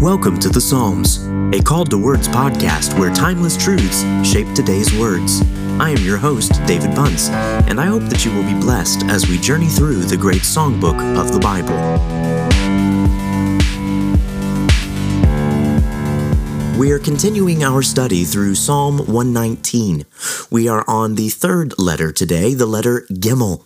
Welcome to the Psalms, a Called to Words podcast where timeless truths shape today's words. I am your host, David Bunce, and I hope that you will be blessed as we journey through the great songbook of the Bible. We are continuing our study through Psalm 119. We are on the third letter today, the letter Gimel.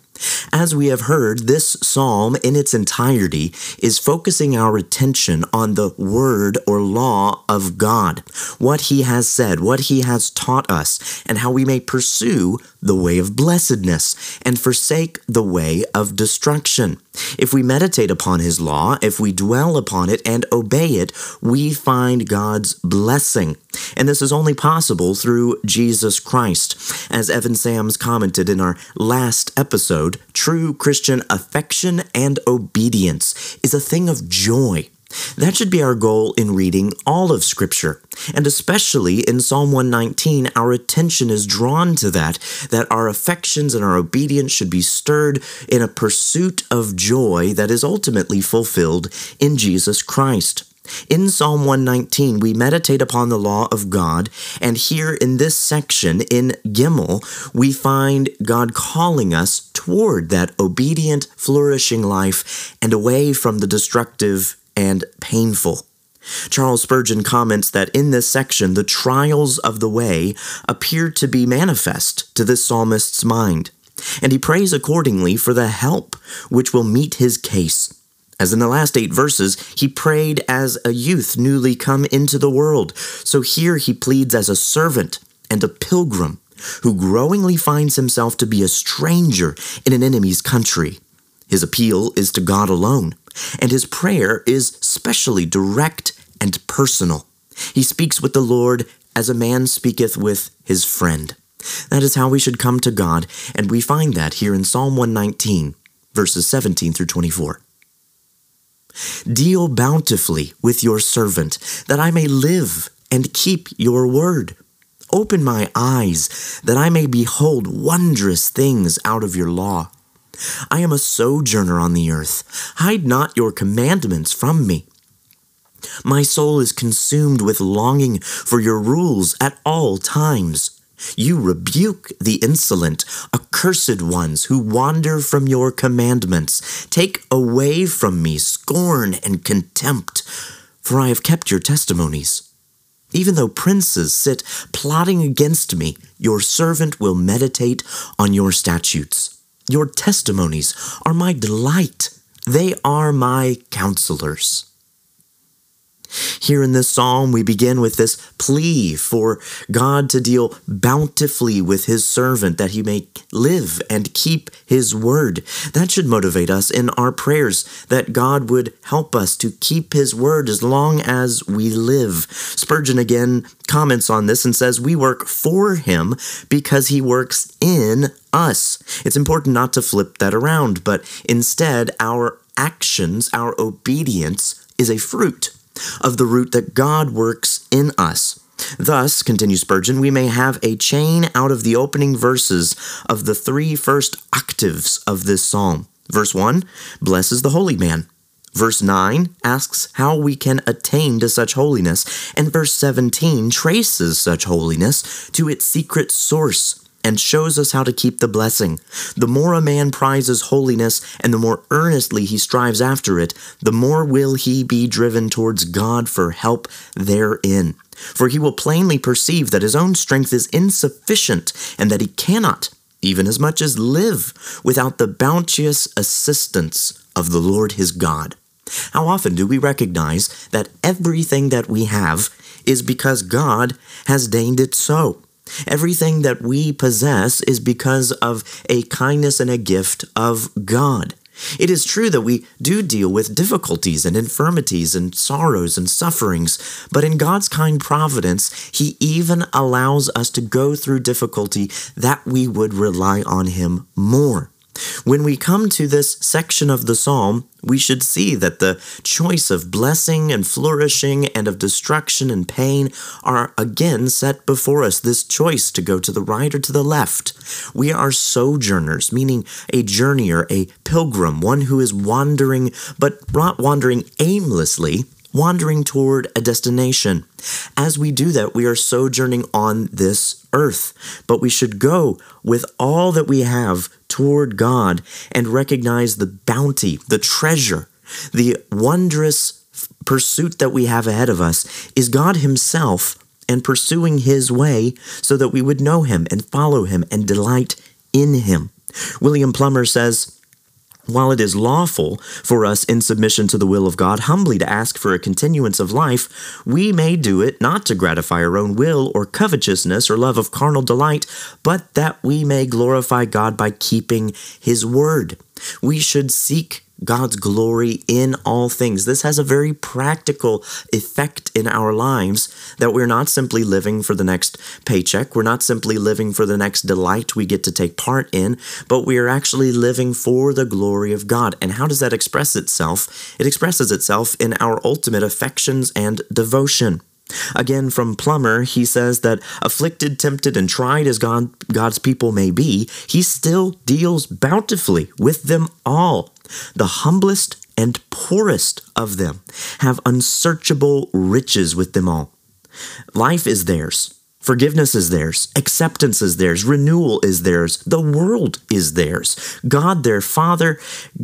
As we have heard, this psalm in its entirety is focusing our attention on the word or law of God, what he has said, what he has taught us, and how we may pursue the way of blessedness and forsake the way of destruction. If we meditate upon his law, if we dwell upon it and obey it, we find God's blessing. And this is only possible through Jesus Christ. As Evan Sams commented in our last episode, true Christian affection and obedience is a thing of joy. That should be our goal in reading all of Scripture. And especially in Psalm 119, our attention is drawn to that, that our affections and our obedience should be stirred in a pursuit of joy that is ultimately fulfilled in Jesus Christ. In Psalm 119, we meditate upon the law of God, and here in this section, in Gimel, we find God calling us toward that obedient, flourishing life and away from the destructive and painful. Charles Spurgeon comments that in this section, the trials of the way appear to be manifest to this psalmist's mind, and he prays accordingly for the help which will meet his case. As in the last eight verses, he prayed as a youth newly come into the world. So here he pleads as a servant and a pilgrim who growingly finds himself to be a stranger in an enemy's country. His appeal is to God alone, and his prayer is specially direct and personal. He speaks with the Lord as a man speaketh with his friend. That is how we should come to God, and we find that here in Psalm 119, verses 17 through 24. Deal bountifully with your servant, that I may live and keep your word. Open my eyes, that I may behold wondrous things out of your law. I am a sojourner on the earth. Hide not your commandments from me. My soul is consumed with longing for your rules at all times. You rebuke the insolent, accursed ones who wander from your commandments. Take away from me scorn and contempt, for I have kept your testimonies. Even though princes sit plotting against me, your servant will meditate on your statutes. Your testimonies are my delight, they are my counselors. Here in this psalm, we begin with this plea for God to deal bountifully with his servant that he may live and keep his word. That should motivate us in our prayers that God would help us to keep his word as long as we live. Spurgeon again comments on this and says, We work for him because he works in us. It's important not to flip that around, but instead, our actions, our obedience is a fruit of the root that God works in us. Thus, continues Spurgeon, we may have a chain out of the opening verses of the three first octaves of this psalm. Verse 1 blesses the holy man. Verse 9 asks how we can attain to such holiness, and verse 17 traces such holiness to its secret source and shows us how to keep the blessing. The more a man prizes holiness and the more earnestly he strives after it, the more will he be driven towards God for help therein. For he will plainly perceive that his own strength is insufficient and that he cannot, even as much as live, without the bounteous assistance of the Lord his God. How often do we recognize that everything that we have is because God has deigned it so? Everything that we possess is because of a kindness and a gift of God. It is true that we do deal with difficulties and infirmities and sorrows and sufferings, but in God's kind providence, He even allows us to go through difficulty that we would rely on Him more. When we come to this section of the psalm, we should see that the choice of blessing and flourishing and of destruction and pain are again set before us. This choice to go to the right or to the left. We are sojourners, meaning a journeyer, a pilgrim, one who is wandering, but not wandering aimlessly, wandering toward a destination. As we do that, we are sojourning on this earth, but we should go with all that we have toward God and recognize the bounty, the treasure, the wondrous pursuit that we have ahead of us is God Himself and pursuing His way so that we would know Him and follow Him and delight in Him. William Plumer says, while it is lawful for us in submission to the will of God humbly to ask for a continuance of life, we may do it not to gratify our own will or covetousness or love of carnal delight, but that we may glorify God by keeping His word. We should seek God's glory in all things. This has a very practical effect in our lives that we're not simply living for the next paycheck, we're not simply living for the next delight we get to take part in, but we are actually living for the glory of God. And how does that express itself? It expresses itself in our ultimate affections and devotion. Again, from Plumer, he says that afflicted, tempted, and tried as God, God's people may be, he still deals bountifully with them all. The humblest and poorest of them have unsearchable riches with them all. Life is theirs. Forgiveness is theirs. Acceptance is theirs. Renewal is theirs. The world is theirs. God, their Father,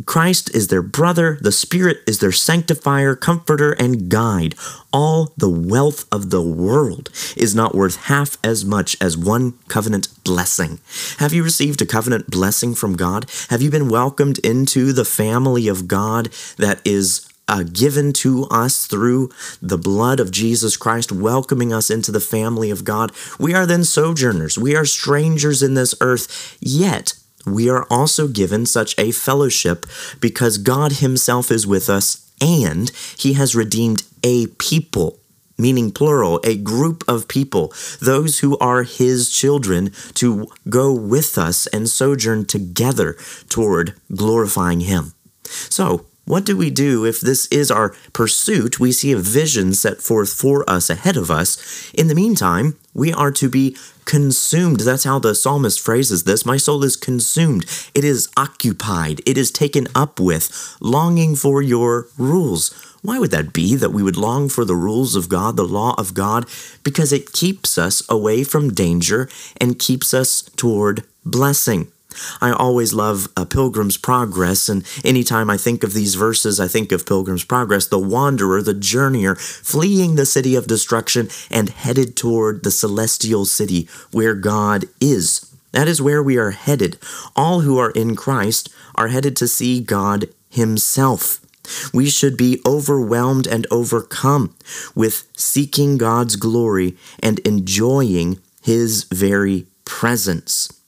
Christ is their brother. The Spirit is their sanctifier, comforter, and guide. All the wealth of the world is not worth half as much as one covenant blessing. Have you received a covenant blessing from God? Have you been welcomed into the family of God that is uh, given to us through the blood of Jesus Christ, welcoming us into the family of God. We are then sojourners. We are strangers in this earth, yet we are also given such a fellowship because God Himself is with us and He has redeemed a people meaning plural, a group of people, those who are his children, to go with us and sojourn together toward glorifying him. So, what do we do if this is our pursuit? We see a vision set forth for us ahead of us. In the meantime, we are to be consumed. That's how the psalmist phrases this. My soul is consumed. It is occupied. It is taken up with, longing for your rules. Why would that be that we would long for the rules of God, the law of God? Because it keeps us away from danger and keeps us toward blessing. I always love a Pilgrim's Progress, and anytime I think of these verses, I think of Pilgrim's Progress, the wanderer, the journeyer, fleeing the city of destruction and headed toward the celestial city where God is. That is where we are headed. All who are in Christ are headed to see God Himself. We should be overwhelmed and overcome with seeking God's glory and enjoying His very presence.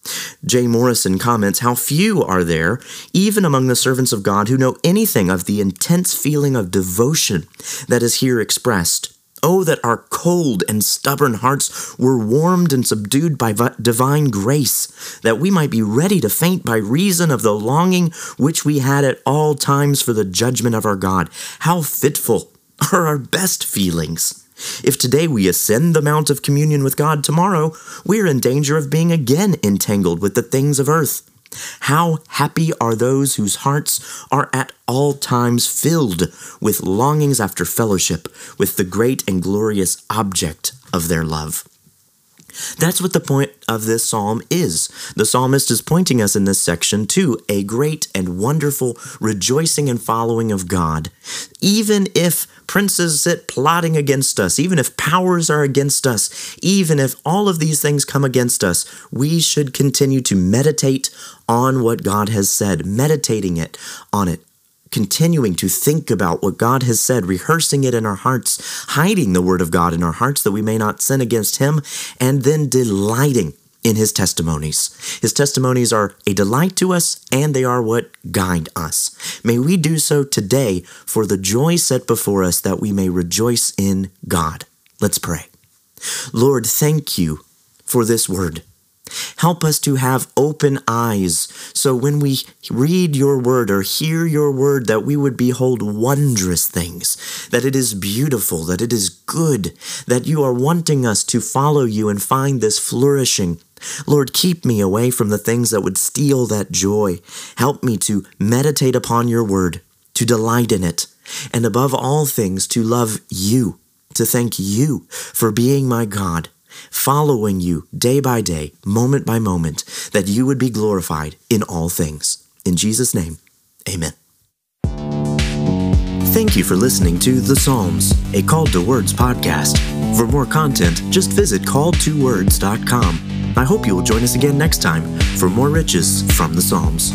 Jay Morrison comments How few are there, even among the servants of God, who know anything of the intense feeling of devotion that is here expressed. Oh, that our cold and stubborn hearts were warmed and subdued by divine grace, that we might be ready to faint by reason of the longing which we had at all times for the judgment of our God. How fitful are our best feelings! If today we ascend the mount of communion with God, tomorrow we are in danger of being again entangled with the things of earth. How happy are those whose hearts are at all times filled with longings after fellowship with the great and glorious object of their love. That's what the point of this psalm is. The psalmist is pointing us in this section to a great and wonderful rejoicing and following of God. Even if princes sit plotting against us, even if powers are against us, even if all of these things come against us, we should continue to meditate on what God has said, meditating it on it, continuing to think about what God has said, rehearsing it in our hearts, hiding the Word of God in our hearts that we may not sin against Him, and then delighting in His testimonies. His testimonies are a delight to us, and they are what guide us. May we do so today for the joy set before us that we may rejoice in God. Let's pray. Lord, thank you for this word. Help us to have open eyes so when we read your word or hear your word that we would behold wondrous things, that it is beautiful, that it is good, that you are wanting us to follow you and find this flourishing. Lord, keep me away from the things that would steal that joy. Help me to meditate upon your word, to delight in it, and above all things to love you, to thank you for being my God, following you day by day, moment by moment, that you would be glorified in all things. In Jesus' name, amen. Thank you for listening to The Psalms, a Called to Words podcast. For more content, just visit calledtowords.com. I hope you will join us again next time for more riches from the Psalms.